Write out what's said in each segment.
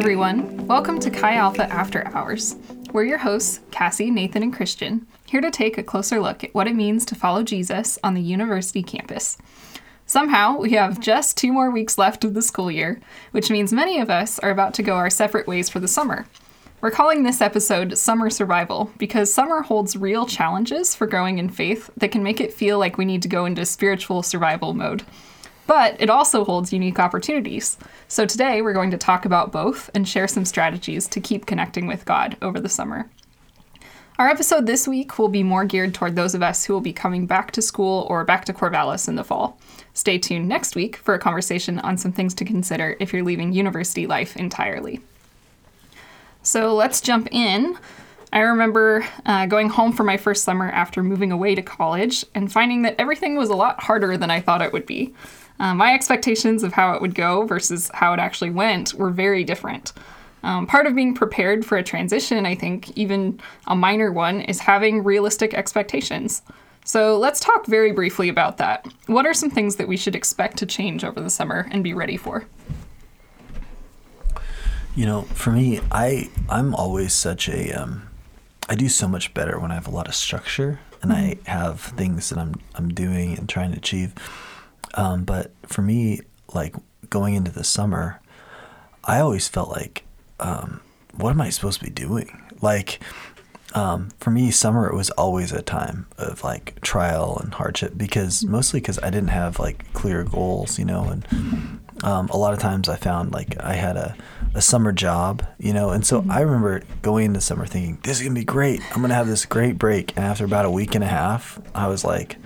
everyone. Welcome to Chi Alpha After Hours. We're your hosts, Cassie, Nathan, and Christian, here to take a closer look at what it means to follow Jesus on the university campus. Somehow, we have just two more weeks left of the school year, which means many of us are about to go our separate ways for the summer. We're calling this episode Summer Survival because summer holds real challenges for growing in faith that can make it feel like we need to go into spiritual survival mode. But it also holds unique opportunities. So today we're going to talk about both and share some strategies to keep connecting with God over the summer. Our episode this week will be more geared toward those of us who will be coming back to school or back to Corvallis in the fall. Stay tuned next week for a conversation on some things to consider if you're leaving university life entirely. So let's jump in. I remember uh, going home for my first summer after moving away to college and finding that everything was a lot harder than I thought it would be. Uh, my expectations of how it would go versus how it actually went were very different. Um, part of being prepared for a transition, I think, even a minor one, is having realistic expectations. So let's talk very briefly about that. What are some things that we should expect to change over the summer and be ready for? You know, for me, I I'm always such a um, I do so much better when I have a lot of structure and I have things that I'm I'm doing and trying to achieve. Um, but for me, like going into the summer, I always felt like, um, what am I supposed to be doing? Like, um, for me, summer it was always a time of like trial and hardship because mostly because I didn't have like clear goals, you know, and um, a lot of times I found like I had a, a summer job, you know, and so I remember going into summer thinking this is gonna be great. I'm gonna have this great break, and after about a week and a half, I was like,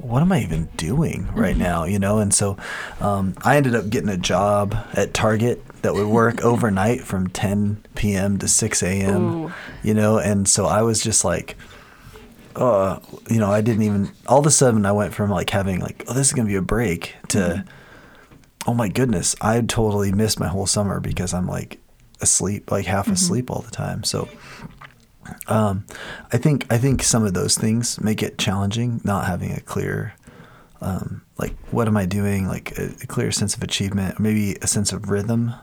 what am I even doing right now? You know, and so um, I ended up getting a job at Target that would work overnight from 10 p.m. to 6 a.m. Ooh. You know, and so I was just like, uh, you know, I didn't even. All of a sudden, I went from like having like, oh, this is gonna be a break to, oh my goodness, I totally missed my whole summer because I'm like asleep, like half asleep all the time. So um, I think I think some of those things make it challenging not having a clear um, like what am I doing? Like a, a clear sense of achievement or maybe a sense of rhythm.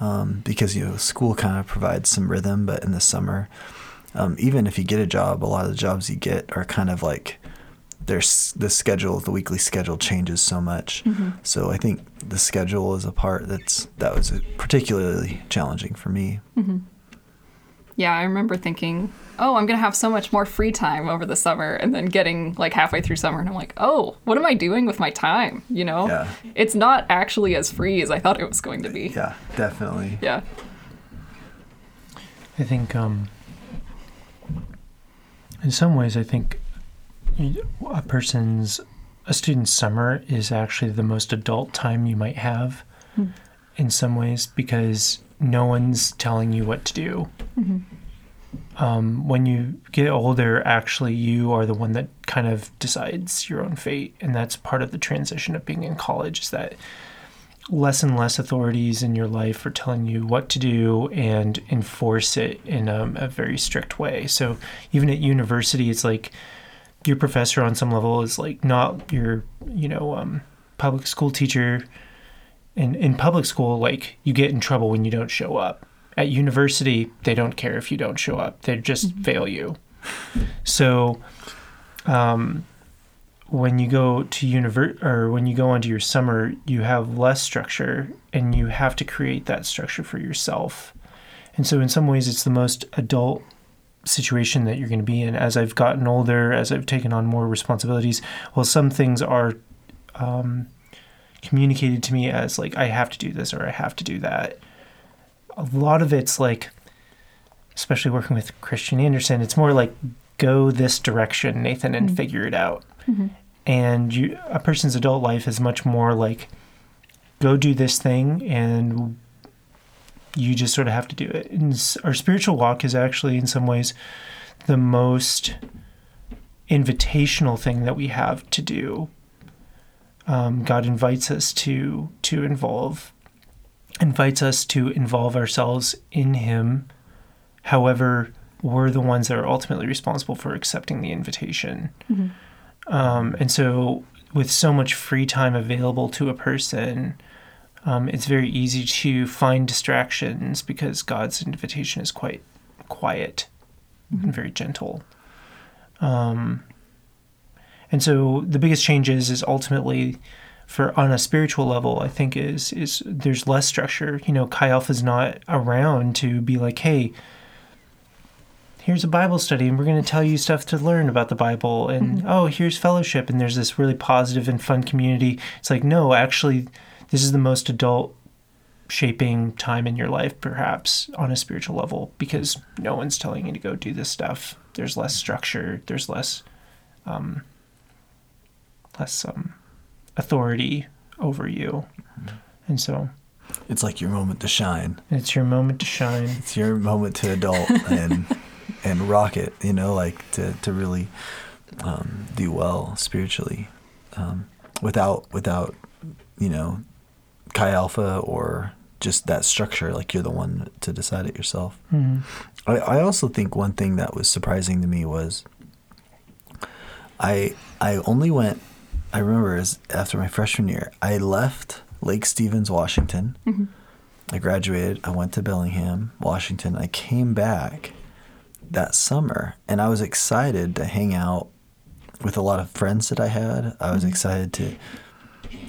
Um, because you know school kind of provides some rhythm but in the summer um, even if you get a job a lot of the jobs you get are kind of like there's the schedule the weekly schedule changes so much. So I think the schedule is a part that's that was particularly challenging for me Yeah, I remember thinking, oh, I'm going to have so much more free time over the summer, and then getting like halfway through summer, and I'm like, oh, what am I doing with my time? You know? Yeah. It's not actually as free as I thought it was going to be. yeah definitely Yeah. I think, um, in some ways, I think a person's, a student's summer is actually the most adult time you might have in some ways because no one's telling you what to do. Um, when you get older, actually, you are the one that kind of decides your own fate. And that's part of the transition of being in college is that less and less authorities in your life are telling you what to do and enforce it in a, a very strict way. So even at university, it's like your professor on some level is like not your, you know, um, public school teacher. In in public school, like you get in trouble when you don't show up. At university, they don't care if you don't show up; they just fail you. So, um, when you go to univer- or when you go onto your summer, you have less structure and you have to create that structure for yourself. And so in some ways it's the most adult situation that you're going to be in as I've gotten older, as I've taken on more responsibilities. Well, some things are um, communicated to me as like I have to do this or I have to do that. A lot of it's like especially working with Christian Anderson, it's more like go this direction, Nathan, and mm-hmm. figure it out. Mm-hmm. And you, a person's adult life is much more like go do this thing, and you just sort of have to do it. And our spiritual walk is actually, in some ways, the most invitational thing that we have to do. Um, God invites us to to involve, invites us to involve ourselves in Him. However, we're the ones that are ultimately responsible for accepting the invitation. Um, and so, with so much free time available to a person, Um, it's very easy to find distractions because God's invitation is quite quiet and very gentle. Um, and so the biggest changes is ultimately for on a spiritual level, I think is is there's less structure. You know, Chi Alpha is not around to be like, hey, here's a Bible study and we're going to tell you stuff to learn about the Bible and oh, here's fellowship and there's this really positive and fun community. It's like, no, actually this is the most adult shaping time in your life perhaps on a spiritual level because no one's telling you to go do this stuff. There's less structure, there's less um less um authority over you. And so It's like your moment to shine. it's your moment to shine. It's your moment to adult and and rock it. You know, like to to really um, do well spiritually, um, without without you know, Chi Alpha or just that structure. Like you're the one to decide it yourself. Mhm. I, I also think one thing that was surprising to me was I I only went I remember as after my freshman year, I left Lake Stevens, Washington. Mm-hmm. I graduated, I went to Bellingham, Washington. I came back that summer and I was excited to hang out with a lot of friends that I had. I was mm-hmm. excited to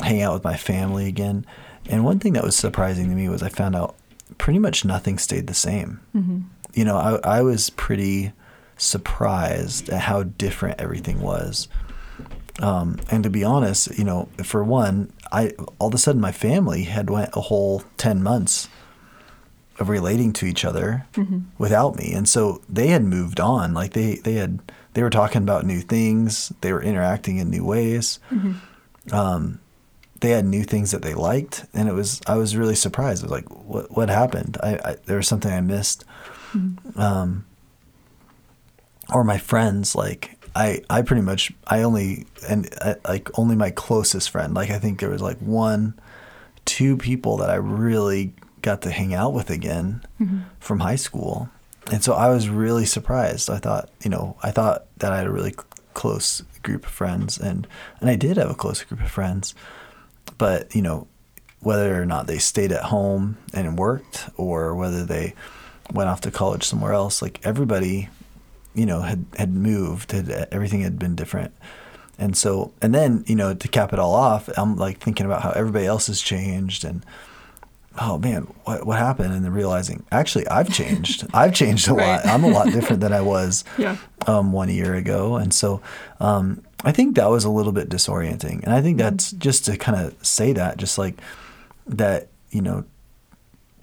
hang out with my family again. And one thing that was surprising to me was I found out pretty much nothing stayed the same. Mm-hmm. You know, I, I was pretty surprised at how different everything was. Um, and to be honest, you know, for one, I all of a sudden my family had went a whole ten months of relating to each other without me, and so they had moved on. Like they they had they were talking about new things. They were interacting in new ways. Um, they had new things that they liked, and it was I was really surprised. I was like, what what happened? I, I there was something I missed. Um, or my friends like I, I pretty much I only and uh, like only my closest friend. Like I think there was like one two people that I really got to hang out with again from high school. And so I was really surprised. I thought you know I thought that I had a really close group of friends and and I did have a close group of friends. But you know whether or not they stayed at home and worked or whether they went off to college somewhere else like everybody you know had had moved had everything had been different. And so and then you know to cap it all off i'm like thinking about how everybody else has changed and oh man what what happened? And then realizing actually i've changed. I've changed a Right. lot i'm a lot different than i was Yeah. um, one year ago. And so um, i think that was a little bit disorienting. And i think that's just to kind of say that just like that you know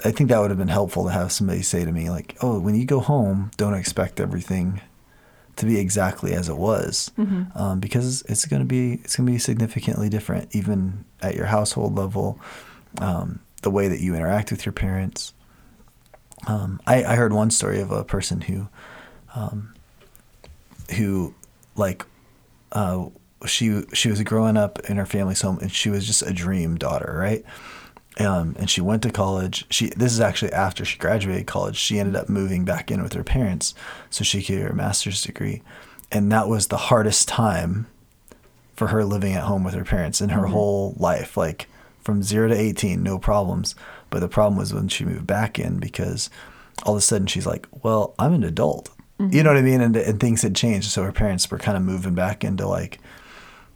I think that would have been helpful to have somebody say to me like, "Oh, when you go home, don't expect everything to be exactly as it was, um, because it's going to be it's going to be significantly different, even at your household level, um, the way that you interact with your parents." Um, I, I heard one story of a person who, um, who, like, uh, she she was growing up in her family's home, and she was just a dream daughter, right? Um, and she went to college. She this is actually after she graduated college. She ended up moving back in with her parents so she could get her master's degree, and that was the hardest time for her living at home with her parents in her whole life. Like from zero to eighteen, no problems. But the problem was when she moved back in because all of a sudden she's like, "Well, I'm an adult." You know what I mean? And, and things had changed. So her parents were kind of moving back into like,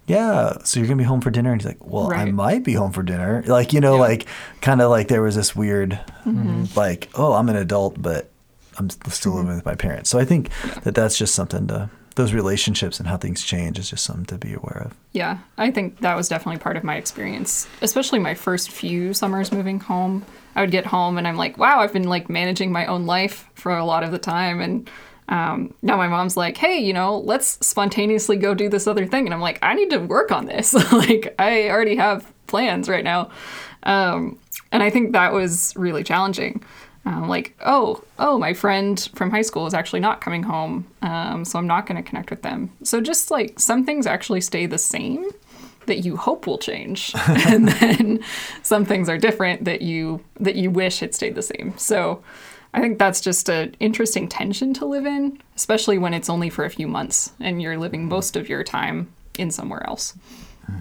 yeah, so you're gonna be home for dinner, and he's like, well, I might be home for dinner, like you know, Yeah. like kind of like there was this weird, mm-hmm. like, oh, I'm an adult, but I'm still living mm-hmm. with my parents. So I think that that's just something to those relationships and how things change is just something to be aware of. Yeah, I think that was definitely part of my experience, especially my first few summers moving home. I would get home and I'm like, wow, I've been like managing my own life for a lot of the time. And um, now my mom's like, hey, you know, let's spontaneously go do this other thing. And I'm like, I need to work on this. like, I already have plans right now. Um, and I think that was really challenging. Um, like, oh, oh, my friend from high school is actually not coming home, um, so I'm not going to connect with them. So just like some things actually stay the same that you hope will change, and then some things are different that you that you wish had stayed the same. So I think that's just an interesting tension to live in, especially when it's only for a few months and you're living most of your time in somewhere else.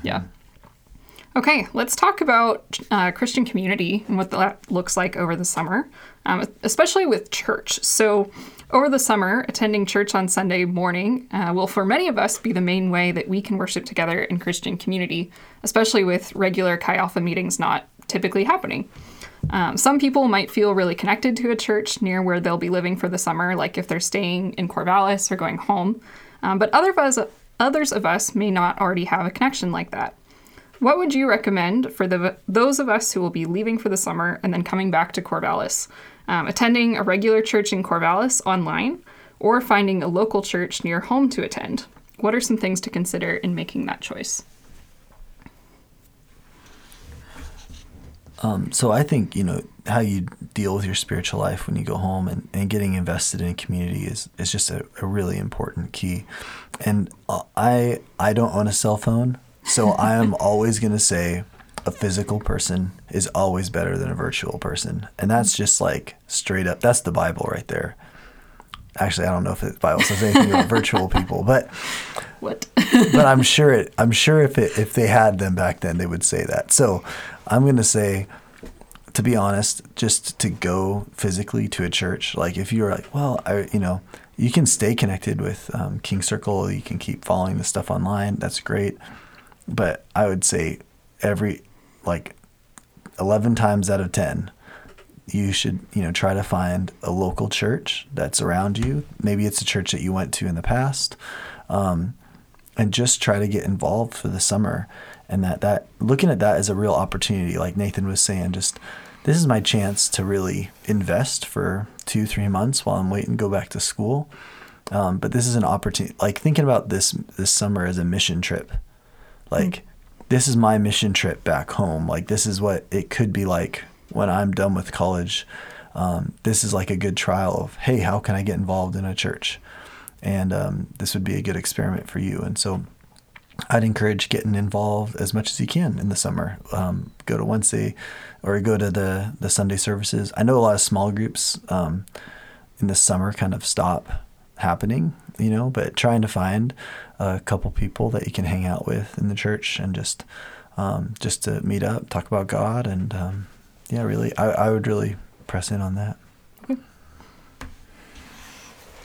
Yeah. Okay, let's talk about uh, Christian community and what that looks like over the summer, um, especially with church. So, over the summer, attending church on Sunday morning uh, will, for many of us, be the main way that we can worship together in Christian community, especially with regular Chi Alpha meetings not typically happening. Um, some people might feel really connected to a church near where they'll be living for the summer, like if they're staying in Corvallis or going home. Um, but other of us, others of us may not already have a connection like that. What would you recommend for the, those of us who will be leaving for the summer and then coming back to Corvallis? Um, attending a regular church in Corvallis online or finding a local church near home to attend? What are some things to consider in making that choice? Um, so I think you know how you deal with your spiritual life when you go home and, and getting invested in a community is, is just a, a really important key. And uh, I I don't own a cell phone, so I am always going to say a physical person is always better than a virtual person, and that's just like straight up. That's the Bible right there. Actually, I don't know if the Bible says anything about virtual people, but what? but I'm sure it. I'm sure if it if they had them back then, they would say that. So I'm to say, to be honest, just to go physically to a church. Like if you're like, well, I, you know, you can stay connected with um, King Circle. You can keep following the stuff online. That's great. But I would say every like 11 times out of 10 you should you know try to find a local church that's around you maybe it's a church that you went to in the past um, and just try to get involved for the summer and that that looking at that as a real opportunity like nathan was saying just this is my chance to really invest for two three months while i'm waiting to go back to school um, but this is an opportunity like thinking about this this summer as a mission trip like mm this is my mission trip back home. Like this is what it could be like when I'm done with college. Um, this is like a good trial of hey, how can I get involved in a church? And um, this would be a good experiment for you. And so I'd encourage getting involved as much as you can in the summer. Um, go to Wednesday or go to the, the Sunday services. I know a lot of small groups um, in the summer kind of stop happening, you know, but trying to find a couple people that you can hang out with in the church and just um, just to meet up, talk about God, and um, yeah, really, I, I would really press in on that.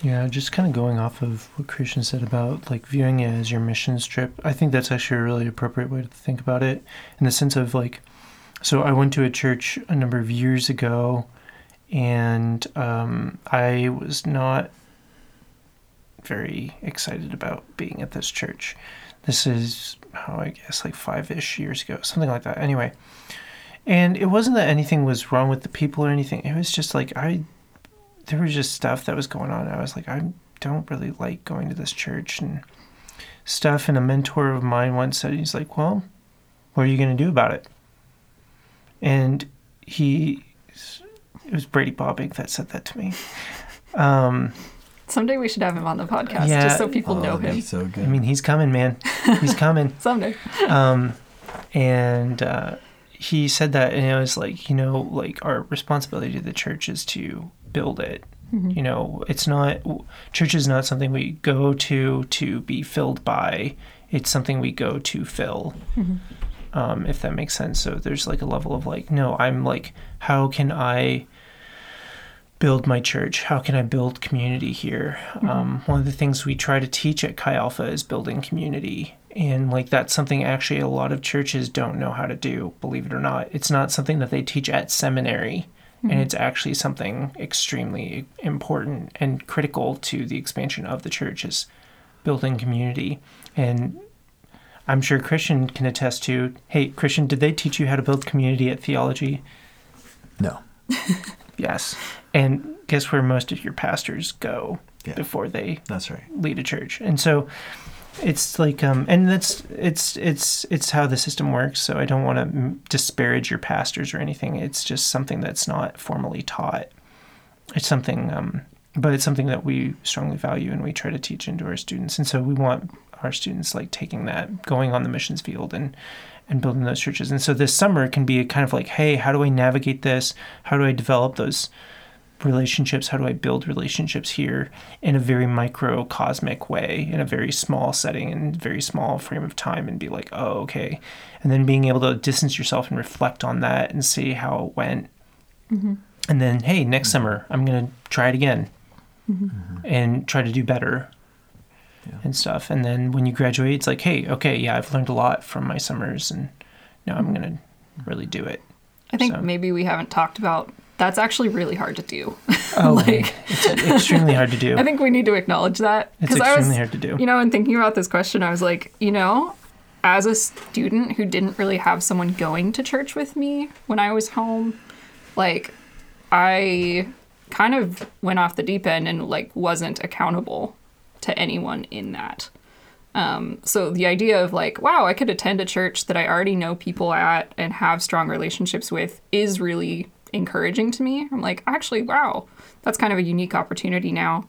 Yeah, just kind of going off of what Christian said about like viewing it as your missions trip. I think that's actually a really appropriate way to think about it in the sense of like, so I went to a church a number of years ago, and um, I was not very excited about being at this church. This is, oh, I guess like five ish years ago, something like that. Anyway, and it wasn't that anything was wrong with the people or anything. It was just like, I, there was just stuff that was going on. I was like, I don't really like going to this church and stuff. And a mentor of mine once said, he's like, well, what are you going to do about it? And he, it was Brady Bobbink that said that to me. Um, Someday we should have him on the podcast yeah. just so people oh, know him. So good. I mean, he's coming, man. He's coming. Someday. Um, and uh, he said that, and it was like, you know, like our responsibility to the church is to build it. Mm-hmm. You know, it's not church is not something we go to to be filled by. It's something we go to fill. Mm-hmm. Um, if that makes sense. So there's like a level of like, no, I'm like, how can I build my church? How can I build community here? Mm-hmm. Um, one of the things we try to teach at Chi Alpha is building community. And like that's something actually a lot of churches don't know how to do, believe it or not. It's not something that they teach at seminary. Mm-hmm. And it's actually something extremely important and critical to the expansion of the church is building community. And I'm sure Christian can attest to hey, Christian, did they teach you how to build community at theology? No. yes. And guess where most of your pastors go yeah. before they that's right lead a church. And so it's like um and that's it's it's it's how the system works so i don't want to disparage your pastors or anything. It's just something that's not formally taught. It's something um but it's something that we strongly value and we try to teach into our students. And so we want our students like taking that going on the missions field and and building those churches. And so this summer can be kind of like hey how do i navigate this? How do i develop those relationships? How do I build relationships here in a very microcosmic way, in a very small setting and very small frame of time, and be like, oh, okay. And then being able to distance yourself and reflect on that and see how it went. Mm-hmm. And then, hey, next mm-hmm. summer, I'm going to try it again mm-hmm. and try to do better Yeah. and stuff. And then when you graduate, it's like, hey, okay, yeah, I've learned a lot from my summers, and now I'm going to really do it. I think So- maybe we haven't talked about that's actually really hard to do. Oh, Like- it's extremely hard to do. I think we need to acknowledge that It's I was, extremely hard to do. you know, in thinking about this question, I was like, you know, as a student who didn't really have someone going to church with me when I was home, like I kind of went off the deep end and like wasn't accountable to anyone in that. Um, so the idea of like, wow, I could attend a church that I already know people at and have strong relationships with is really encouraging to me. I'm like, actually, wow, that's kind of a unique opportunity now.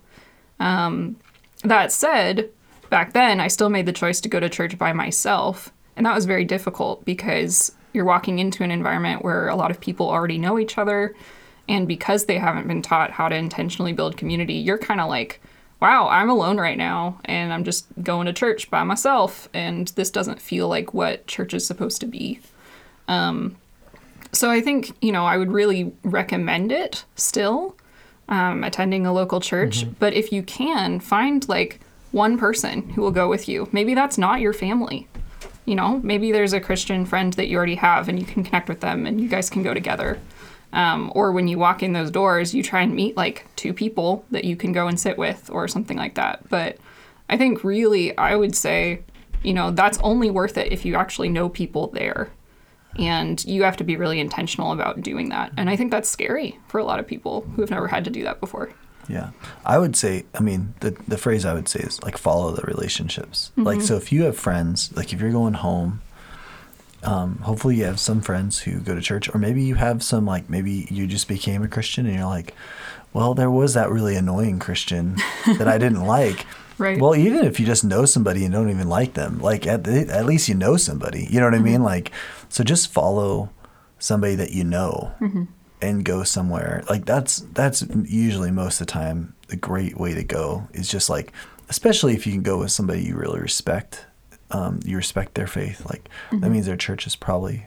Um, that said, back then I still made the choice to go to church by myself, and that was very difficult because you're walking into an environment where a lot of people already know each other, and because they haven't been taught how to intentionally build community, you're kind of like, wow, I'm alone right now, and I'm just going to church by myself, and this doesn't feel like what church is supposed to be. Um, so I think, you know, I would really recommend it still, um, attending a local church. But if you can, find like one person who will go with you. Maybe that's not your family. You know, maybe there's a Christian friend that you already have and you can connect with them and you guys can go together. Um, or when you walk in those doors, you try and meet like two people that you can go and sit with or something like that. But I think really, I would say, you know, that's only worth it if you actually know people there. And you have to be really intentional about doing that. And I think that's scary for a lot of people who have never had to do that before. Yeah. I would say, I mean, the, the phrase I would say is like follow the relationships. Like, so if you have friends, like if you're going home, um, hopefully you have some friends who go to church, or maybe you have some, like, maybe you just became a Christian and you're like, well, there was that really annoying Christian that I didn't like. Right. Well, even if you just know somebody and don't even like them, like at, the, at least you know somebody. You know what I mean? Like, so just follow somebody that you know and go somewhere. Like that's that's usually most of the time a great way to go. Is just like, especially if you can go with somebody you really respect. Um, you respect their faith. Like that means their church is probably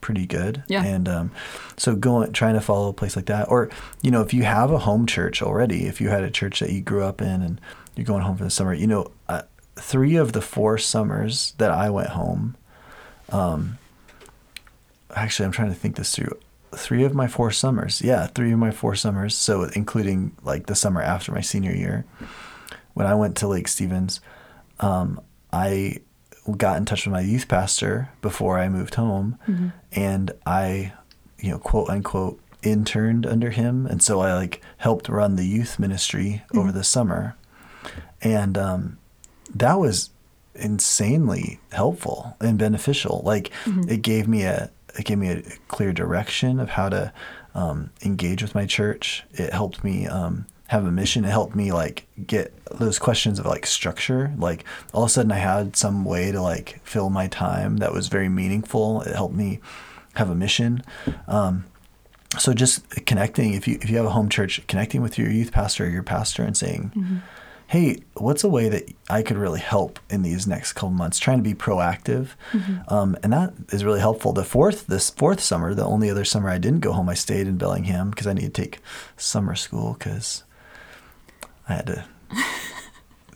pretty good. Yeah. And um, so going trying to follow a place like that, or you know, if you have a home church already, if you had a church that you grew up in and you're going home for the summer, you know, uh, three of the four summers that I went home, um, actually, I'm trying to think this through. Three of my four summers, yeah, three of my four summers. So including like the summer after my senior year, when I went to Lake Stevens, um, I got in touch with my youth pastor before I moved home, and I, you know, quote unquote, interned under him, and so I like helped run the youth ministry over the summer, and um, that was insanely helpful and beneficial. Like it gave me a it gave me a clear direction of how to um, engage with my church. It helped me um, have a mission. It helped me like get those questions of like structure. Like all of a sudden, I had some way to like fill my time that was very meaningful. It helped me have a mission. Um, so just connecting if you if you have a home church, connecting with your youth pastor or your pastor and saying, "Hey, what's a way that I could really help in these next couple months?" Trying to be proactive, um, and that is really helpful. The fourth this fourth summer, the only other summer I didn't go home, I stayed in Bellingham because I needed to take summer school because I had to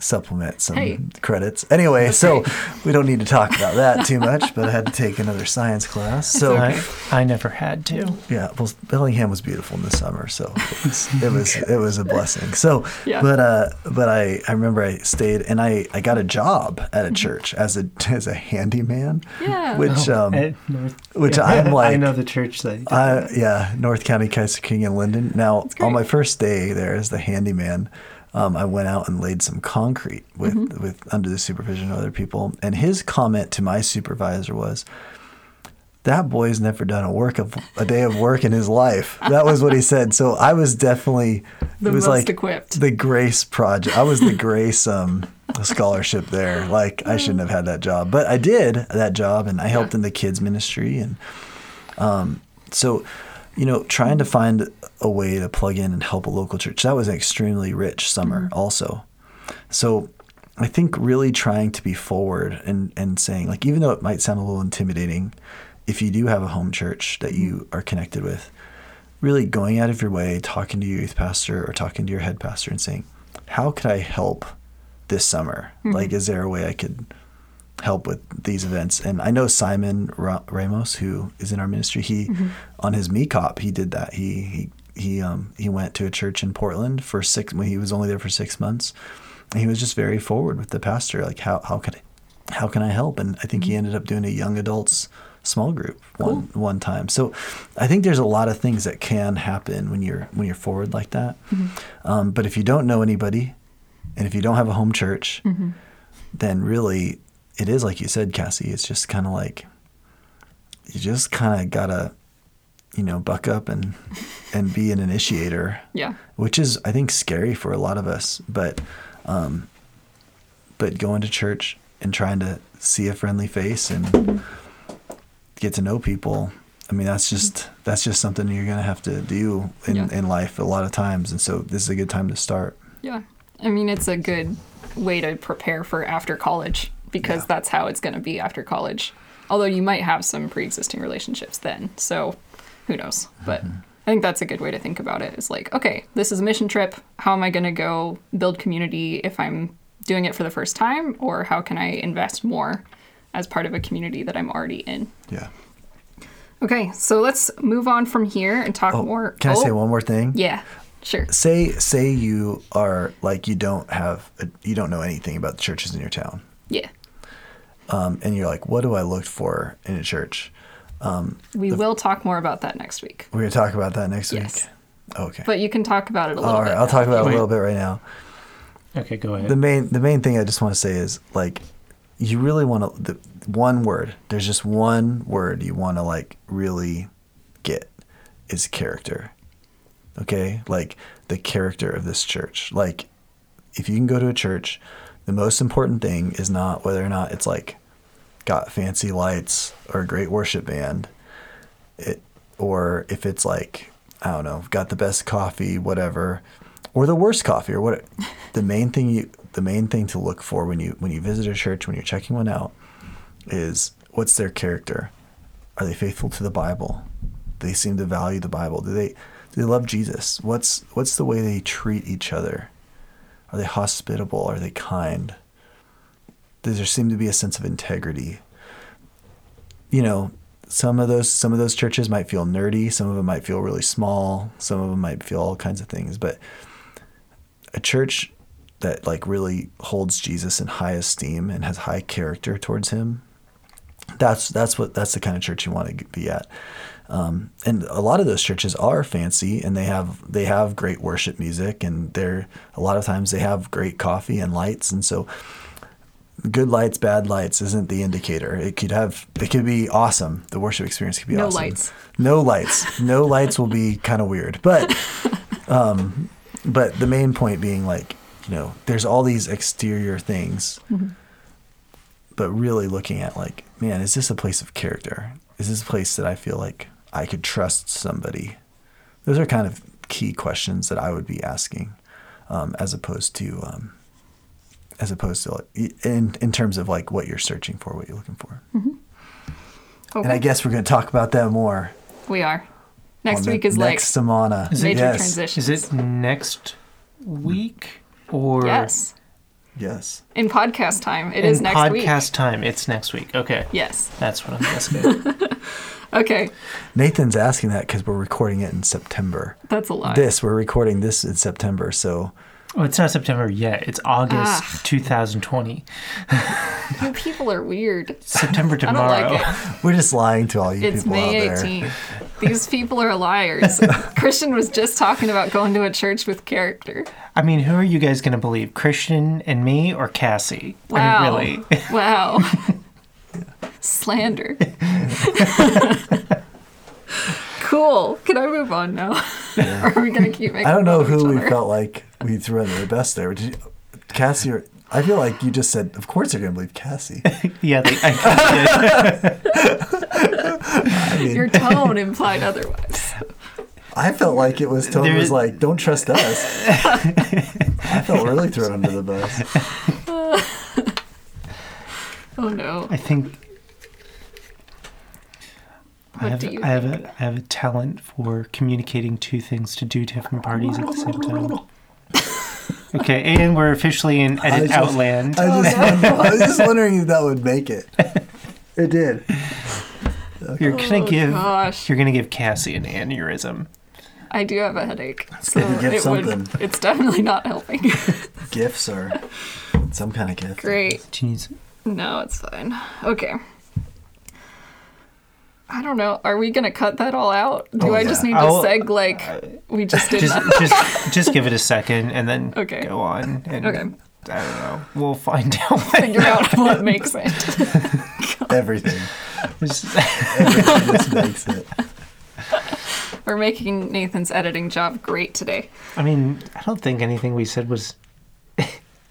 supplement some Hey. credits. Anyway, so we don't need to talk about that too much, but I had to take another science class. So I, I never had to. yeah, well, Bellingham was beautiful in the summer, so it was it was, it was a blessing. So, Yeah. but uh, but I, I remember I stayed and I, I got a job at a church as a as a handyman, Yeah. which um North- which yeah, I'm like I know the church that. you I, yeah, North County Kaiser King and Lynden. Now, on my first day there as the handyman, um, I went out and laid some concrete with, Mm-hmm. with under the supervision of other people. And his comment to my supervisor was, "That boy's never done a work of a day of work in his life." That was what he said. So I was definitely The it was most like equipped. the Grace project. I was the Grace um, scholarship there. Like I shouldn't have had that job, but I did that job, and I helped in the kids ministry and um, so you know, trying to find a way to plug in and help a local church. That was an extremely rich summer, mm-hmm. also. So I think really trying to be forward and, and saying, like, even though it might sound a little intimidating, if you do have a home church that you mm-hmm. are connected with, really going out of your way, talking to your youth pastor or talking to your head pastor and saying, how could I help this summer? Mm-hmm. Like, is there a way I could help with these events? And I know Simon Ra- Ramos, who is in our ministry, he on his MECOP, he did that. He he he um he went to a church in Portland for six when he was only there for six months. And he was just very forward with the pastor, like how how could I, how can I help? And I think he ended up doing a young adults small group one one time. So I think there's a lot of things that can happen when you're when you're forward like that. Um, but if you don't know anybody, and if you don't have a home church, then really it is like you said, Cassie. It's just kind of like you just kind of gotta, you know, buck up and and be an initiator Yeah. which is I think scary for a lot of us. But um, but going to church and trying to see a friendly face and get to know people. I mean, that's just that's just something you're gonna have to do in, Yeah. in life a lot of times, and so this is a good time to start. Yeah. I mean, it's a good way to prepare for after college because Yeah. that's how it's going to be after college. Although you might have some pre existing relationships then. So who knows? But mm-hmm. I think that's a good way to think about it. is like, okay, this is a mission trip. How am I going to go build community if I'm doing it for the first time? Or how can I invest more as part of a community that I'm already in? Yeah. Okay, so let's move on from here and talk Oh, more. can I oh, say one more thing? Yeah, sure. Say say you are like you don't have a, you don't know anything about the churches in your town, Yeah. Um, and you're like, what do I look for in a church? We will talk more about that next week. We're gonna talk about that next Yes. week. Okay. But you can talk about it a little All right, bit. I'll talk about it a little bit right now. Okay, go ahead. The main the main thing I just want to say is like you really want to the one word. There's just one word you want to like really get is character. Okay? Like the character of this church. Like if you can go to a church, the most important thing is not whether or not it's like got fancy lights or a great worship band. It or if it's like I don't know, got the best coffee, whatever, or the worst coffee, or what. The main thing you, the main thing to look for when you when you visit a church, when you're checking one out, is what's their character? Are they faithful to the Bible? Do they seem to value the Bible? Do they do they love Jesus? What's what's the way they treat each other? Are they hospitable? Are they kind? Does there seem to be a sense of integrity? You know, some of those some of those churches might feel nerdy, some of them might feel really small, some of them might feel all kinds of things, but a church that like really holds Jesus in high esteem and has high character towards him that's that's what that's the kind of church you want to be at um, and a lot of those churches are fancy and they have they have great worship music and they're a lot of times they have great coffee and lights. And so good lights bad lights isn't the indicator. It could have it could be awesome. The worship experience could be awesome. No awesome. lights. no lights. No lights will be kind of weird. But um but the main point being like you know there's all these exterior things but really looking at like man is this a place of character? Is this a place that i feel like i could trust somebody those are kind of key questions that i would be asking um, as opposed to um, as opposed to in in terms of like what you're searching for what you're looking for Okay. and i guess we're going to talk about that more we are. Next week is like next Samana. Is it- major yes. transitions. Is it next week or Yes. Yes. In podcast time. it in is next week. podcast time? It's next week. Okay, Yes. that's what I'm guessing. Okay. Nathan's asking that because we're recording it in September. That's a lot. This we're recording this in September, so oh, it's not September yet. It's August Ah. 2020. You people are weird. September I don't tomorrow. like it. we're just lying to all you It's people May out there. 18th. These people are liars. Christian was just talking about going to a church with character. I mean, who are you guys going to believe, Christian and me or Cassie? Wow. I mean, really. Wow. Slander. cool. Can I move on now? or are we going to keep making I don't know who we felt like we threw under the bus there. Did you, Cassie or I feel like you just said, of course they're gonna believe Cassie. yeah, they, I kinda did. I mean, Your tone implied otherwise. I felt like it was tone There- was like, "Don't trust us." I felt really thrown under the bus. Oh no. I think I have, do you I have a I have a talent for communicating two things to do different parties at the same time. Okay, and we're officially in I edit just- Outland. I was, just oh, wondering, I was just wondering if that would make it. It did. you're gonna Oh, give gosh. you're gonna give Cassie an aneurysm. I do have a headache. So good give it something. would it's definitely not helping. Gifts or some kind of gift. Great. She needs No, it's fine. Okay. I don't know. Are we gonna cut that all out? Do Oh, I just need to I'll- seg like we just did just that? just just give it a second and then Okay. go on. And Okay. I don't know. We'll find out. Figure out what makes it. Everything. Just- Everything just makes it. We're making Nathan's editing job great today. I mean, I don't think anything we said was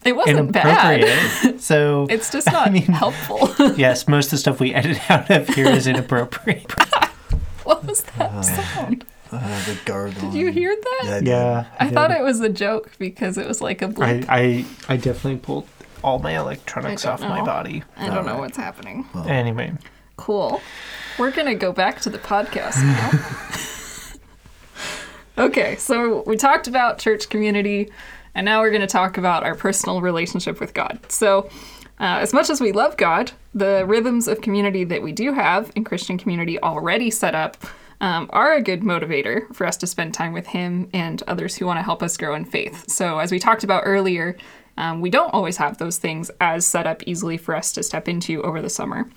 It wasn't bad. So It's just not mean- helpful. yes, most of the stuff we edit out of here is inappropriate. what was that sound? Uh, the gargle. Did you hear that? Yeah. I. Yeah, I thought did. it was a joke because it was like a bleep. I, I I definitely pulled all my electronics off don't my body. I, don't know Alright. what's happening. Anyway, Cool. We're going to go back to the podcast now. okay, so we talked about church community, and now we're going to talk about our personal relationship with God. So, uh, as much as we love God, the rhythms of community that we do have in Christian community already set up um, are a good motivator for us to spend time with Him and others who want to help us grow in faith. So, as we talked about earlier, um, we don't always have those things as set up easily for us to step into over the summer.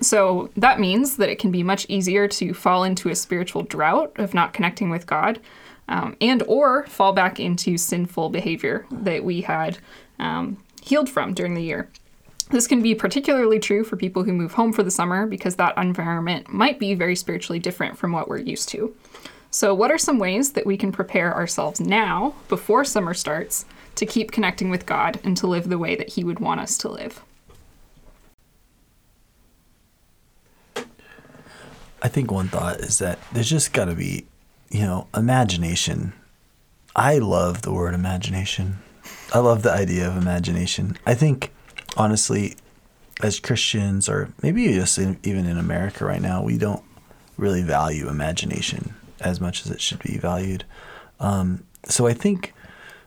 So that means that it can be much easier to fall into a spiritual drought of not connecting with God, um, and or fall back into sinful behavior that we had um, healed from during the year. This can be particularly true for people who move home for the summer because that environment might be very spiritually different from what we're used to. So, what are some ways that we can prepare ourselves now, before summer starts, to keep connecting with God and to live the way that He would want us to live? I think one thought is that there's just got to be, you know, imagination. I love the word imagination. I love the idea of imagination. I think, honestly, as Christians, or maybe just in, even in America right now, we don't really value imagination as much as it should be valued. Um, so I think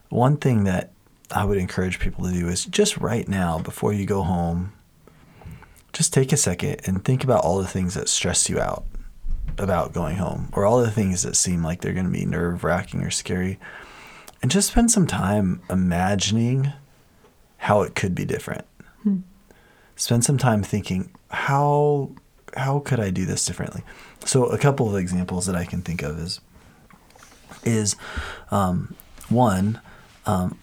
one thing that I would encourage people to do is just right now, before you go home, just take a second and think about all the things that stress you out about going home or all the things that seem like they're going to be nerve wracking or scary. And just spend some time imagining how it could be different. Spend some time thinking, how how could I do this differently? So a couple of examples that I can think of is is um, one, um,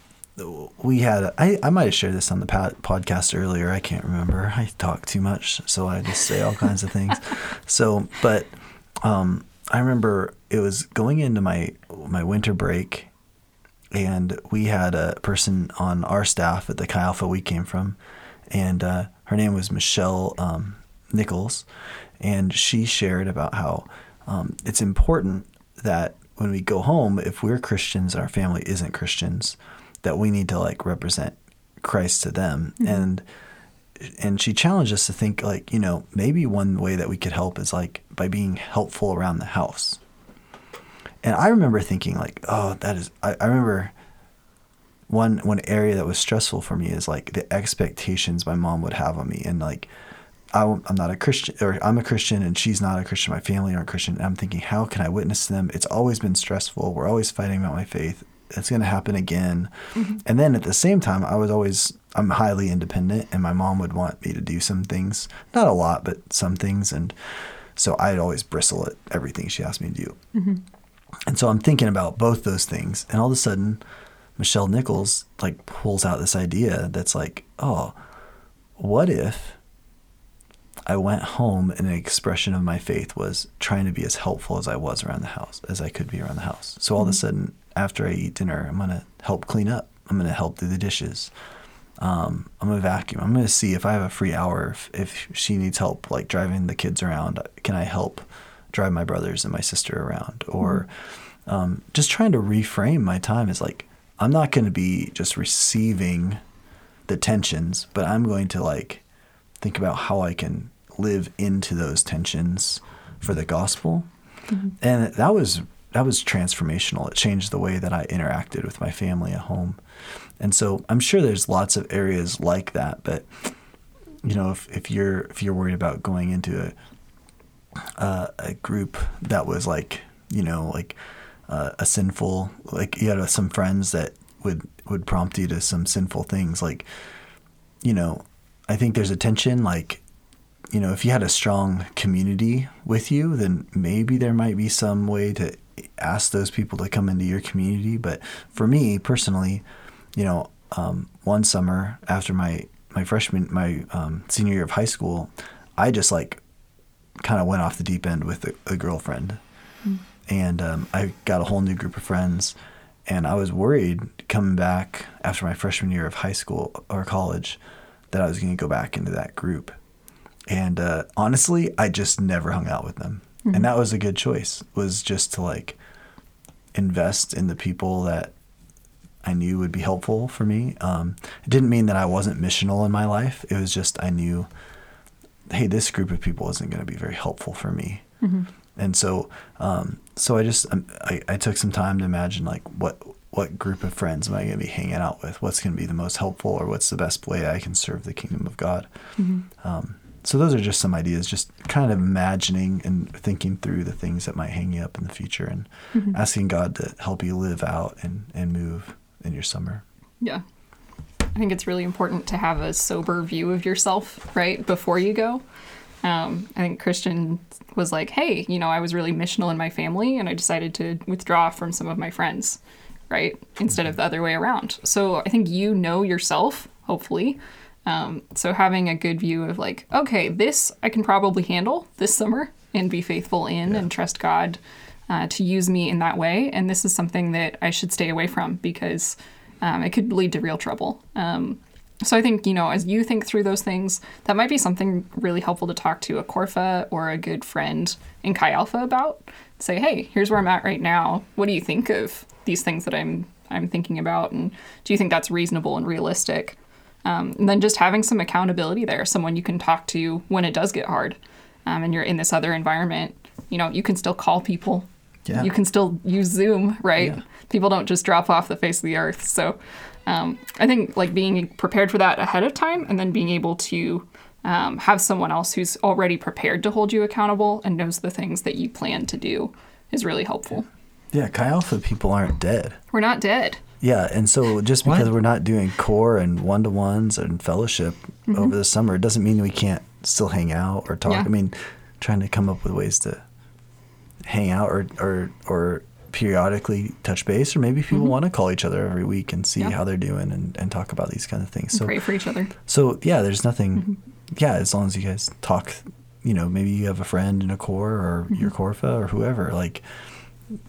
we had I, I might have shared this on the pod, podcast earlier i can't remember i talk too much so i just say all kinds of things so but um, i remember it was going into my my winter break and we had a person on our staff at the chi alpha we came from and uh, her name was michelle um, nichols and she shared about how um, it's important that when we go home if we're christians and our family isn't christians that we need to like represent Christ to them. And and she challenged us to think like you know maybe one way that we could help is like by being helpful around the house. And I remember thinking like oh that is I, I remember one one area that was stressful for me is like the expectations my mom would have on me. And like I, am not a Christian or I'm a Christian and she's not a Christian my family aren't Christian. And I'm thinking how can I witness them? It's always been stressful. We're always fighting about my faith it's going to happen again. Mm-hmm. And then at the same time, I was always, I'm highly independent, and my mom would want me to do some things, not a lot, but some things. And so I'd always bristle at everything she asked me to do. Mm-hmm. And so I'm thinking about both those things. And all of a sudden, Michelle Nichols like pulls out this idea that's like, oh, what if I went home and an expression of my faith was trying to be as helpful as I was around the house, as I could be around the house. So all of a mm-hmm. sudden, after I eat dinner, I'm going to help clean up. I'm going to help do the dishes. Um, I'm going to vacuum. I'm going to see if I have a free hour, if, if she needs help, like driving the kids around, can I help drive my brothers and my sister around? Or um, just trying to reframe my time is like I'm not going to be just receiving the tensions, but I'm going to like think about how I can live into those tensions for the gospel. And that was that was transformational. It changed the way that I interacted with my family at home. And so I'm sure there's lots of areas like that, but you know, if, if you're if you're worried about going into a uh, a group that was like you know like uh, a sinful like you had some friends that would would prompt you to some sinful things like you know I think there's a tension like you know if you had a strong community with you then maybe there might be some way to ask those people to come into your community but for me personally you know um, one summer after my my freshman my um, senior year of high school I just like kind of went off the deep end with a, a girlfriend, and um, I got a whole new group of friends, and I was worried coming back after my freshman year of high school or college that I was going to go back into that group, and uh, honestly, I just never hung out with them, and that was a good choice. Was just to like invest in the people that I knew would be helpful for me. Um, it didn't mean that I wasn't missional in my life. It was just I knew hey, this group of people isn't going to be very helpful for me. And so, um, so I just um, I, I took some time to imagine like what what group of friends am I going to be hanging out with? What's going to be the most helpful, or what's the best way I can serve the kingdom of God? Um, so those are just some ideas, just kind of imagining and thinking through the things that might hang you up in the future, and asking God to help you live out and and move in your summer. Yeah. I think it's really important to have a sober view of yourself, right, before you go. Um, I think Christian was like, hey, you know, I was really missional in my family and I decided to withdraw from some of my friends, right, instead of the other way around. So I think you know yourself, hopefully. Um, so having a good view of like, okay, this I can probably handle this summer and be faithful in and trust God uh, to use me in that way. And this is something that I should stay away from because um, it could lead to real trouble. Um, so I think, you know, as you think through those things, that might be something really helpful to talk to a Corfa or a good friend in Chi Alpha about. Say, hey, here's where I'm at right now. What do you think of these things that I'm I'm thinking about, and do you think that's reasonable and realistic? Um, and then just having some accountability there, someone you can talk to when it does get hard, um, and you're in this other environment. You know, you can still call people. Yeah. You can still use Zoom, right? Yeah. People don't just drop off the face of the earth. So um, I think like being prepared for that ahead of time and then being able to um, have someone else who's already prepared to hold you accountable and knows the things that you plan to do is really helpful. Yeah, Chi Alpha people aren't dead. We're not dead. Yeah, and so just because we're not doing core and one to ones and fellowship mm-hmm. over the summer, it doesn't mean we can't still hang out or talk. Yeah. I mean, trying to come up with ways to hang out or or or periodically touch base, or maybe people mm-hmm. want to call each other every week and see Yeah. how they're doing and, and talk about these kind of things. So Pray for each other. so yeah, there's nothing. Mm-hmm. Yeah, as long as you guys talk, you know, maybe you have a friend in a core or your Corfa or whoever. Like,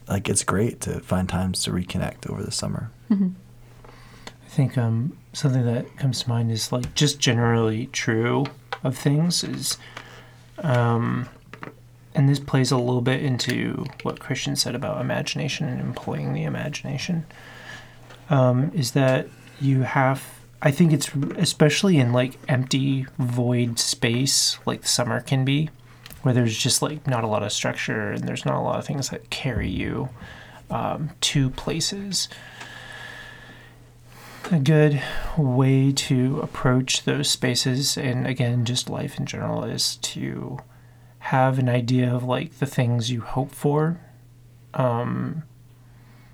like it's great to find times to reconnect over the summer. I think um, something that comes to mind is like just generally true of things is, um, and this plays a little bit into what Christian said about imagination and employing the imagination. Um, is that you have? I think it's especially in like empty void space, like the summer can be, where there's just like not a lot of structure and there's not a lot of things that carry you um, to places. A good way to approach those spaces and again just life in general is to have an idea of like the things you hope for. Um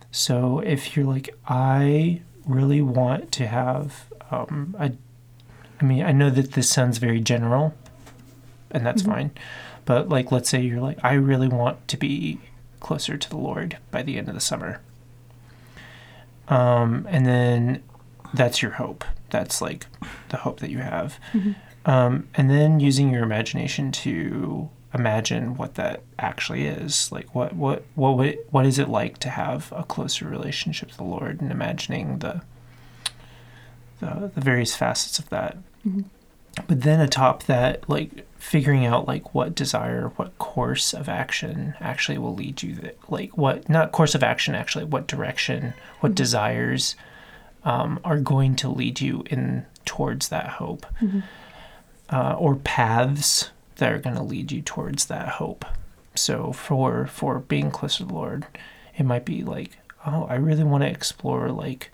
so if you're like i really want to have um a i mean i know that this sounds very general and that's fine but like let's say you're like i really want to be closer to the lord by the end of the summer um and then that's your hope. That's like the hope that you have. Um, and then using your imagination to imagine what that actually is. Like what what what would, what is it like to have a closer relationship with the Lord and imagining the the, the various facets of that. But then atop that, like figuring out like what desire, what course of action actually will lead you that like what not course of action actually, what direction, what desires um, are going to lead you in towards that hope. Uh, or paths that are going to lead you towards that hope. So for for being close to the Lord, it might be like, oh, I really want to explore like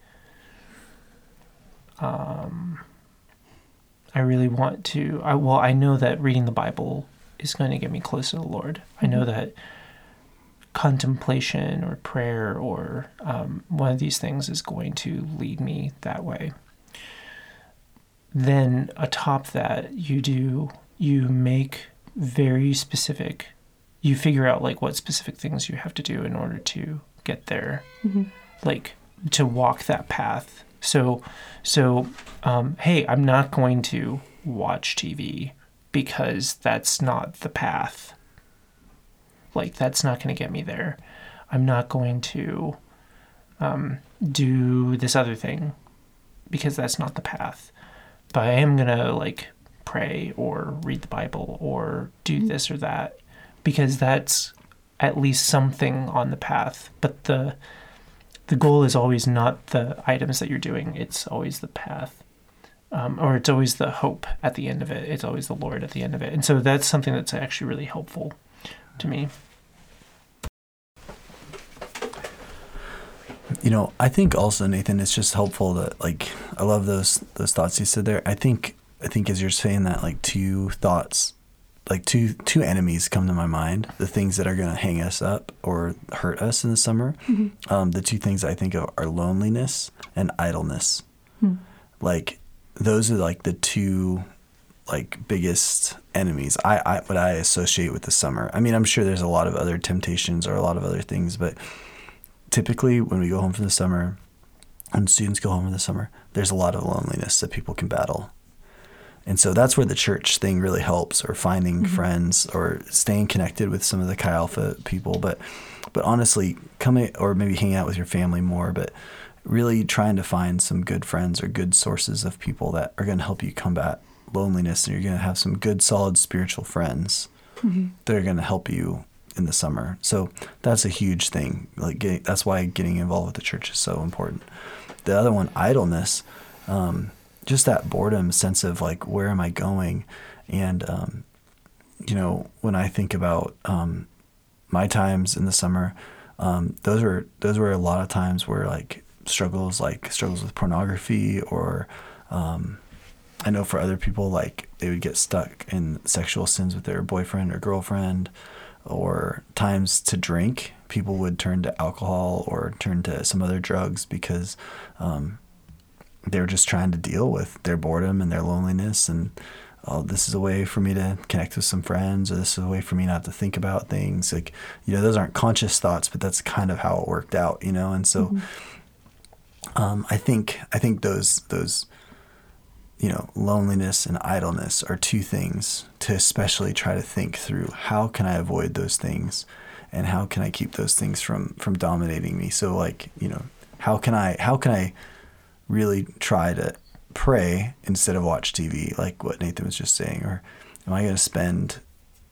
um I really want to I well, I know that reading the Bible is going to get me close to the Lord. I know that contemplation or prayer or um, one of these things is going to lead me that way. Then atop that, you do you make very specific. You figure out like what specific things you have to do in order to get there, like to walk that path. So, so, um, hey, I'm not going to watch TV because that's not the path. Like that's not going to get me there. I'm not going to um, do this other thing because that's not the path. But I am going to like pray or read the Bible or do this or that because that's at least something on the path. But the the goal is always not the items that you're doing; it's always the path, um, or it's always the hope at the end of it. It's always the Lord at the end of it, and so that's something that's actually really helpful to me. You know, I think also Nathan, it's just helpful that like I love those those thoughts you said there. I think I think as you're saying that, like two thoughts, like two two enemies come to my mind. The things that are going to hang us up or hurt us in the summer. Um, the two things I think of are loneliness and idleness. Like those are like the two like biggest enemies I, I what I associate with the summer. I mean, I'm sure there's a lot of other temptations or a lot of other things, but typically when we go home from the summer and students go home in the summer, there's a lot of loneliness that people can battle. And so that's where the church thing really helps or finding friends or staying connected with some of the Chi Alpha people. But but honestly, coming or maybe hanging out with your family more, but really trying to find some good friends or good sources of people that are going to help you combat loneliness and you're going to have some good solid spiritual friends that are going to help you in the summer. So that's a huge thing. Like getting, that's why getting involved with the church is so important. The other one, idleness, um, just that boredom sense of like, where am I going? And, um, you know, when I think about um, my times in the summer, um, those were those were a lot of times where like struggles, like struggles with pornography, or um, I know for other people, like they would get stuck in sexual sins with their boyfriend or girlfriend, or times to drink. People would turn to alcohol or turn to some other drugs because um, they were just trying to deal with their boredom and their loneliness and oh this is a way for me to connect with some friends or this is a way for me not to think about things. Like you know those aren't conscious thoughts but that's kind of how it worked out you know? And so um, i think i think those those you know loneliness and idleness are two things to especially try to think through. How can i avoid those things? And how can i keep those things from from dominating me? So like you know how can i how can i really try to pray instead of watch TV, like what Nathan was just saying? Or am I going to spend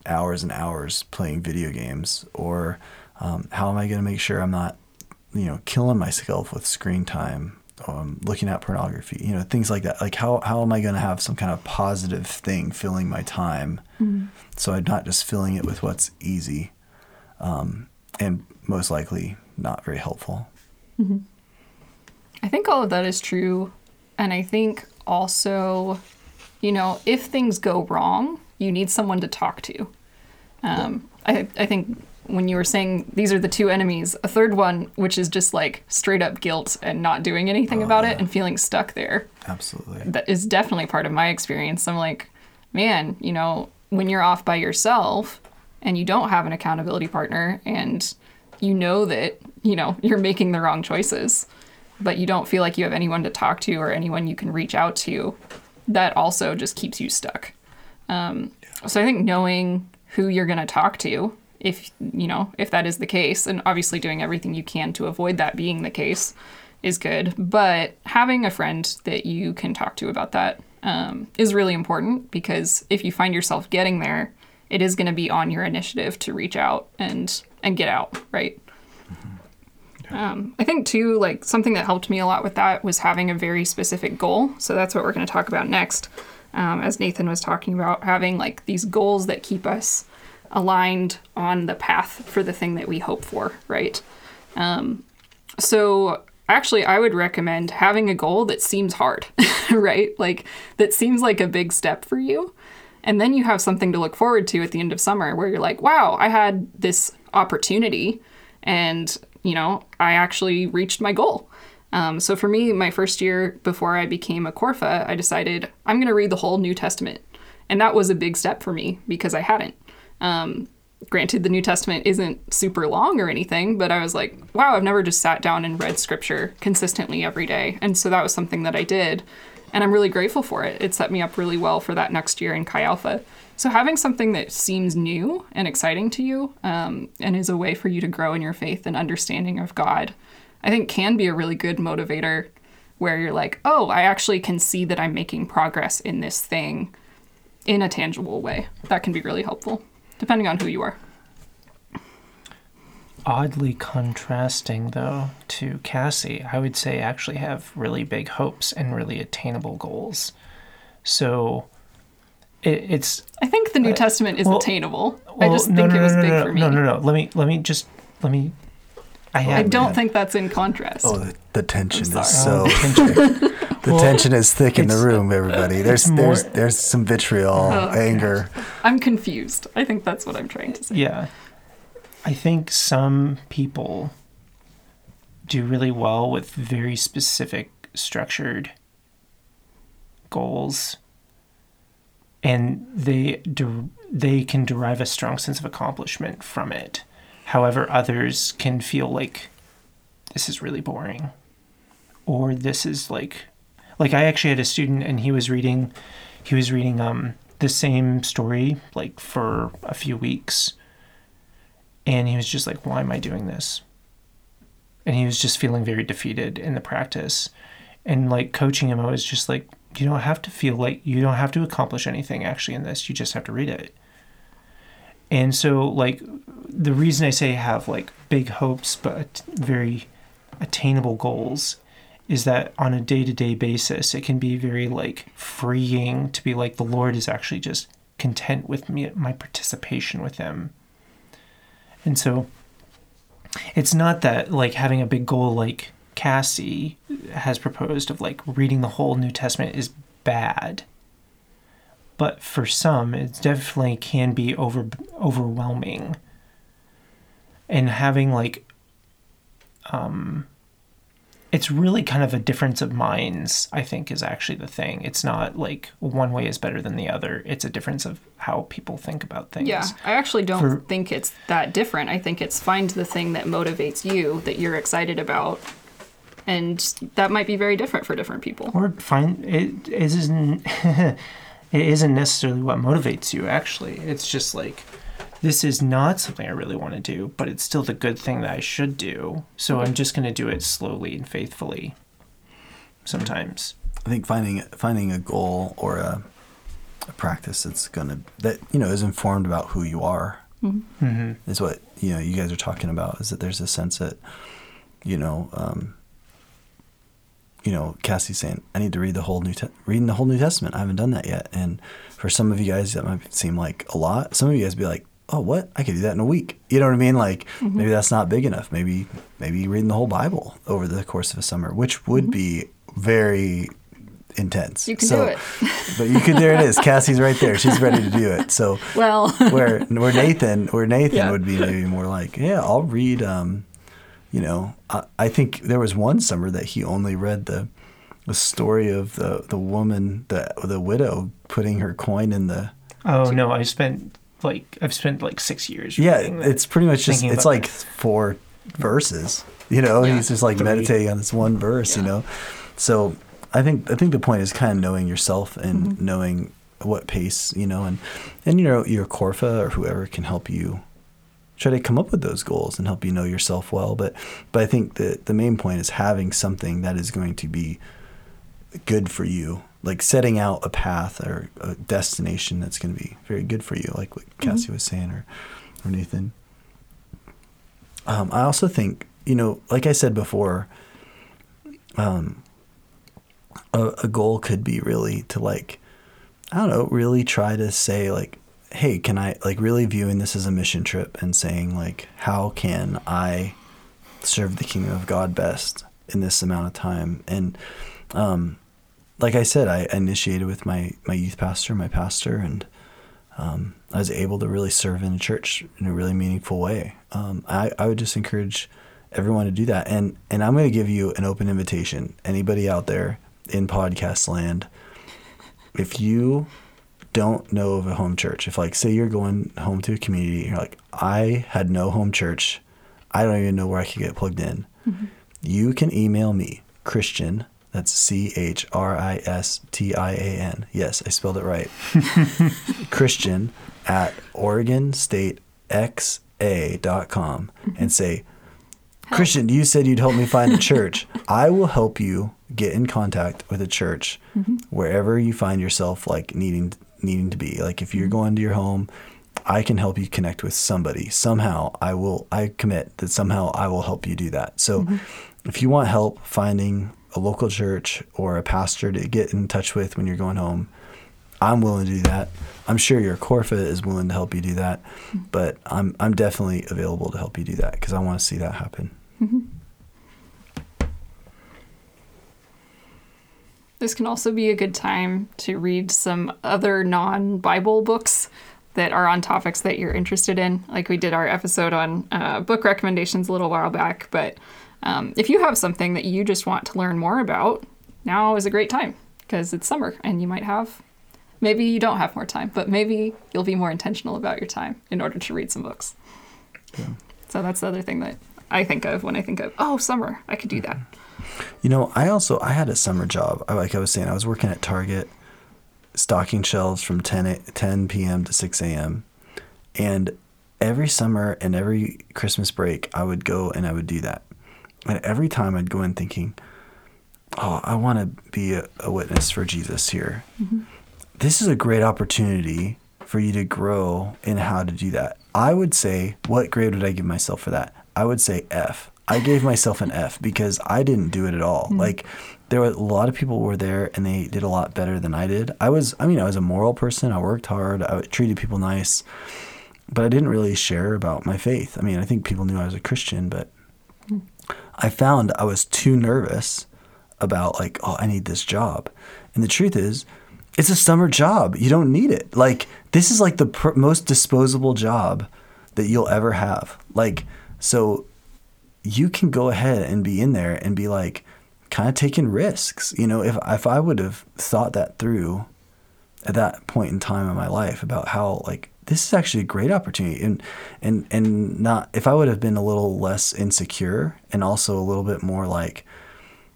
hours and hours playing video games? Or um, how am I going to make sure I'm not, you know, killing myself with screen time, um, looking at pornography, you know, things like that? Like, how, how am I going to have some kind of positive thing filling my time so I'm not just filling it with what's easy um, and most likely not very helpful? I think all of that is true. And I think also, you know, if things go wrong, you need someone to talk to. Um, I, I think when you were saying these are the two enemies, a third one, which is just like straight up guilt and not doing anything about it and feeling stuck there, Absolutely. that is definitely part of my experience. I'm like, man, you know, when you're off by yourself and you don't have an accountability partner and you know that, you know, you're making the wrong choices, but you don't feel like you have anyone to talk to or anyone you can reach out to, that also just keeps you stuck. Um, so I think knowing who you're going to talk to, if you know if that is the case, and obviously doing everything you can to avoid that being the case, is good. But having a friend that you can talk to about that, um, is really important because if you find yourself getting there, it is going to be on your initiative to reach out and and get out, right? Um, I think too, like something that helped me a lot with that was having a very specific goal. So that's what we're going to talk about next. Um, as Nathan was talking about, having like these goals that keep us aligned on the path for the thing that we hope for, right? Um, so actually, I would recommend having a goal that seems hard, right? Like that seems like a big step for you. And then you have something to look forward to at the end of summer where you're like, wow, I had this opportunity and, you know, I actually reached my goal. Um, so for me, my first year before I became a Corfa, I decided I'm going to read the whole New Testament. And that was a big step for me because I hadn't. Um, granted, the New Testament isn't super long or anything, but I was like, wow, I've never just sat down and read scripture consistently every day. And so that was something that I did and I'm really grateful for it. It set me up really well for that next year in Chi Alpha. So having something that seems new and exciting to you, um, and is a way for you to grow in your faith and understanding of God, I think can be a really good motivator. Where you're like, oh, I actually can see that I'm making progress in this thing in a tangible way. That can be really helpful, depending on who you are. oddly contrasting though to Cassie, I would say actually have really big hopes and really attainable goals. So it, it's I think the New uh, Testament is well- attainable. I just no, think no, it was no, big no, for me. No, no, no. Let me let me just let me. I I don't think that's in contrast. Oh, the, the tension is I'm so oh, sorry. the Well, tension is thick in the room, everybody. There's more- there's there's some vitriol, Oh, okay. anger. I'm confused. I think that's what I'm trying to say. Yeah. I think some people do really well with very specific, structured goals. And they der- they can derive a strong sense of accomplishment from it. However, others can feel like this is really boring, or this is like, like I actually had a student and he was reading, he was reading um the same story like for a few weeks, and he was just like, why am I doing this? And he was just feeling very defeated in the practice, and like coaching him, I was just like, you don't have to feel like you don't have to accomplish anything actually in this. You just have to read it. And so, like, the reason I say have like big hopes but very attainable goals is that on a day to day basis, it can be very like freeing to be like the Lord is actually just content with me, my participation with Him. And so, it's not that like having a big goal like Cassie has proposed of like reading the whole New Testament is bad. But for some, it definitely can be over overwhelming. And having like um it's really kind of a difference of minds, I think, is actually the thing. It's not like one way is better than the other. It's a difference of how people think about things. Yeah, I actually don't For- think it's that different. I think it's find the thing that motivates you that you're excited about, and that might be very different for different people. Or find it isn't it isn't necessarily what motivates you actually. It's just like this is not something I really want to do, but it's still the good thing that I should do. So I'm just going to do it slowly and faithfully. Sometimes. I think finding finding a goal or a, a practice that's gonna that you know is informed about who you are Mm-hmm. is what you know you guys are talking about. Is that there's a sense that you know. Um, you know, Cassie's saying, "I need to read the whole new te- reading the whole New Testament. I haven't done that yet." And for some of you guys, that might seem like a lot. Some of you guys be like, "Oh, what? I could do that in a week." You know what I mean? Like maybe that's not big enough. Maybe maybe reading the whole Bible over the course of a summer, which would be very intense. You can So- do it. but you could. There it is. Cassie's right there. She's ready to do it. So Well, where where Nathan where Nathan Yeah. would be maybe more like, yeah, I'll read. Um, you know, I, I think there was one summer that he only read the the story of the the woman, the the widow putting her coin in the. Oh no, I spent like I've spent like 6 years Yeah, that. it's pretty much just it's about like four verses. You know, Yeah. he's just like Three. meditating on this one verse. You know, so I think I think the point is kind of knowing yourself and Mm-hmm. knowing what pace you know, and and you know your Corfa or whoever can help you try to come up with those goals and help you know yourself well. But but I think that the main point is having something that is going to be good for you like setting out a path or a destination that's going to be very good for you, like what Cassie was saying or, or Nathan. Um, I also think, you know, like I said before, um, a, a goal could be really to like, I don't know, really try to say like, hey, can I like really viewing this as a mission trip and saying like, how can I serve the kingdom of God best in this amount of time? And um, like I said, I initiated with my my youth pastor, my pastor, and um, I was able to really serve in a church in a really meaningful way. Um, I, I would just encourage everyone to do that. And and I'm going to give you an open invitation. Anybody out there in podcast land, if you don't know of a home church, if like say you're going home to a community, you're like, I had no home church, I don't even know where I could get plugged in. Mm-hmm. You can email me, Christian. That's C H R I S T I A N. Yes, I spelled it right. Christian at OregonStateXA.com and say, Christian, you said you'd help me find a church. I will help you get in contact with a church mm-hmm. wherever you find yourself like needing needing to be. Like if you're going to your home, I can help you connect with somebody. Somehow I will I commit that somehow I will help you do that. So mm-hmm. if you want help finding a local church or a pastor to get in touch with when you're going home, I'm willing to do that. I'm sure your Corfa is willing to help you do that, mm-hmm. but I'm I'm definitely available to help you do that because I want to see that happen. Mm-hmm. This can also be a good time to read some other non Bible books that are on topics that you're interested in. Like we did our episode on uh, book recommendations a little while back. But um, if you have something that you just want to learn more about, now is a great time because it's summer and you might have, maybe you don't have more time, but maybe you'll be more intentional about your time in order to read some books. Yeah. So that's the other thing that I think of when I think of, oh, summer, I could do that. You know, I also I had a summer job. Like I was saying, I was working at Target, stocking shelves from 10, 10 p.m. to 6 a.m. And every summer and every Christmas break, I would go and I would do that. And every time I'd go in thinking, oh, I want to be a, a, witness for Jesus here. Mm-hmm. This is a great opportunity for you to grow in how to do that. I would say, what grade would I give myself for that? I would say F. I gave myself an F because I didn't do it at all. Mm-hmm. Like there were a lot of people were there and they did a lot better than I did. I was I mean I was a moral person. I worked hard. I treated people nice. But I didn't really share about my faith. I mean, I think people knew I was a Christian, but mm-hmm. I found I was too nervous about like, oh, I need this job. And the truth is, it's a summer job. You don't need it. Like this is like the pr- most disposable job that you'll ever have. Like so you can go ahead and be in there and be like kind of taking risks. You know, if if I would have thought that through at that point in time in my life about how like this is actually a great opportunity and and and not if I would have been a little less insecure and also a little bit more like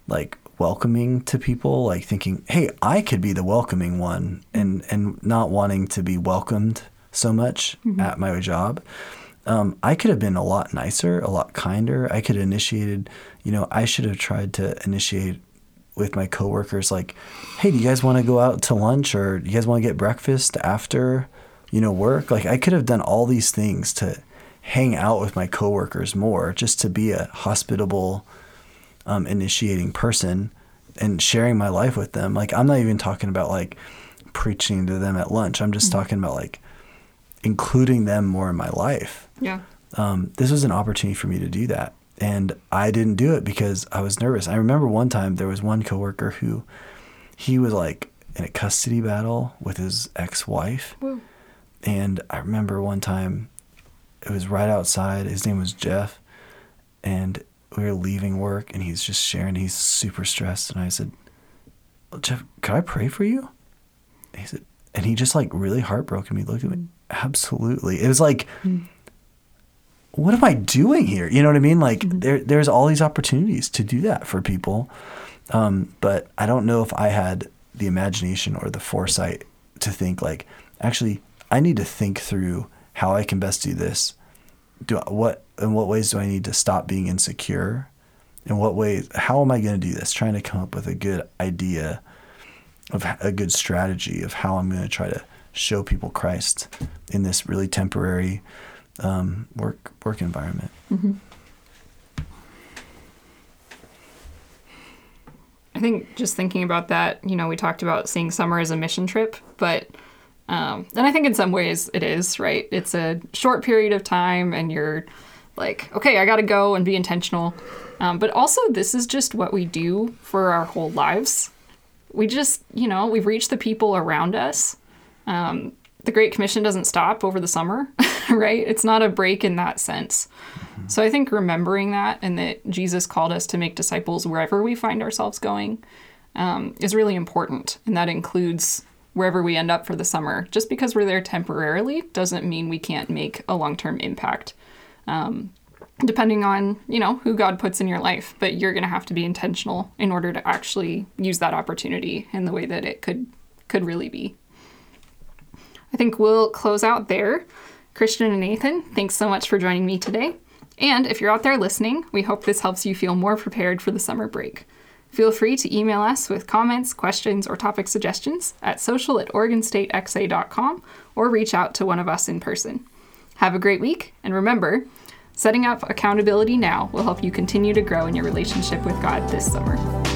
like welcoming to people like thinking hey I could be the welcoming one and and not wanting to be welcomed so much mm-hmm. at my job um, I could have been a lot nicer, a lot kinder. I could have initiated, you know, I should have tried to initiate with my coworkers like, hey, do you guys want to go out to lunch or do you guys want to get breakfast after, you know, work? Like I could have done all these things to hang out with my coworkers more, just to be a hospitable, um, initiating person and sharing my life with them. Like I'm not even talking about like preaching to them at lunch. I'm just mm-hmm. talking about like including them more in my life. Yeah. Um, this was an opportunity for me to do that. And I didn't do it because I was nervous. I remember one time there was one coworker who he was like in a custody battle with his ex-wife. And I remember one time it was right outside. His name was Jeff. And we were leaving work and he's just sharing. He's super stressed. And I said, Jeff, can I pray for you? And he said, and he just like really heartbroken me, looked at me. Absolutely. It was like, mm what am I doing here? You know what I mean? Like mm-hmm. there, there's all these opportunities to do that for people. Um, but I don't know if I had the imagination or the foresight to think like, actually, I need to think through how I can best do this. Do what in what ways do I need to stop being insecure? In what ways? How am I going to do this? Trying to come up with a good idea of a good strategy of how I'm going to try to show people Christ in this really temporary um, work work environment. Mm-hmm. I think just thinking about that, you know, we talked about seeing summer as a mission trip, but um, and I think in some ways it is right. It's a short period of time, and you're like, okay, I got to go and be intentional. Um, but also, this is just what we do for our whole lives. We just, you know, we've reached the people around us. Um, the Great Commission doesn't stop over the summer, right? It's not a break in that sense. So I think remembering that and that Jesus called us to make disciples wherever we find ourselves going um, is really important. And that includes wherever we end up for the summer. Just because we're there temporarily doesn't mean we can't make a long term impact. Um, depending on you know who god puts in your life but you're going to have to be intentional in order to actually use that opportunity in the way that it could could really be i think we'll close out there. Christian and nathan thanks so much for joining me today. And if you're out there listening we hope this helps you feel more prepared for the summer break. Feel free to email us with comments questions or topic suggestions at social at oregonstatexa.com or reach out to one of us in person. Have a great week and remember Setting up accountability now will help you continue to grow in your relationship with God this summer.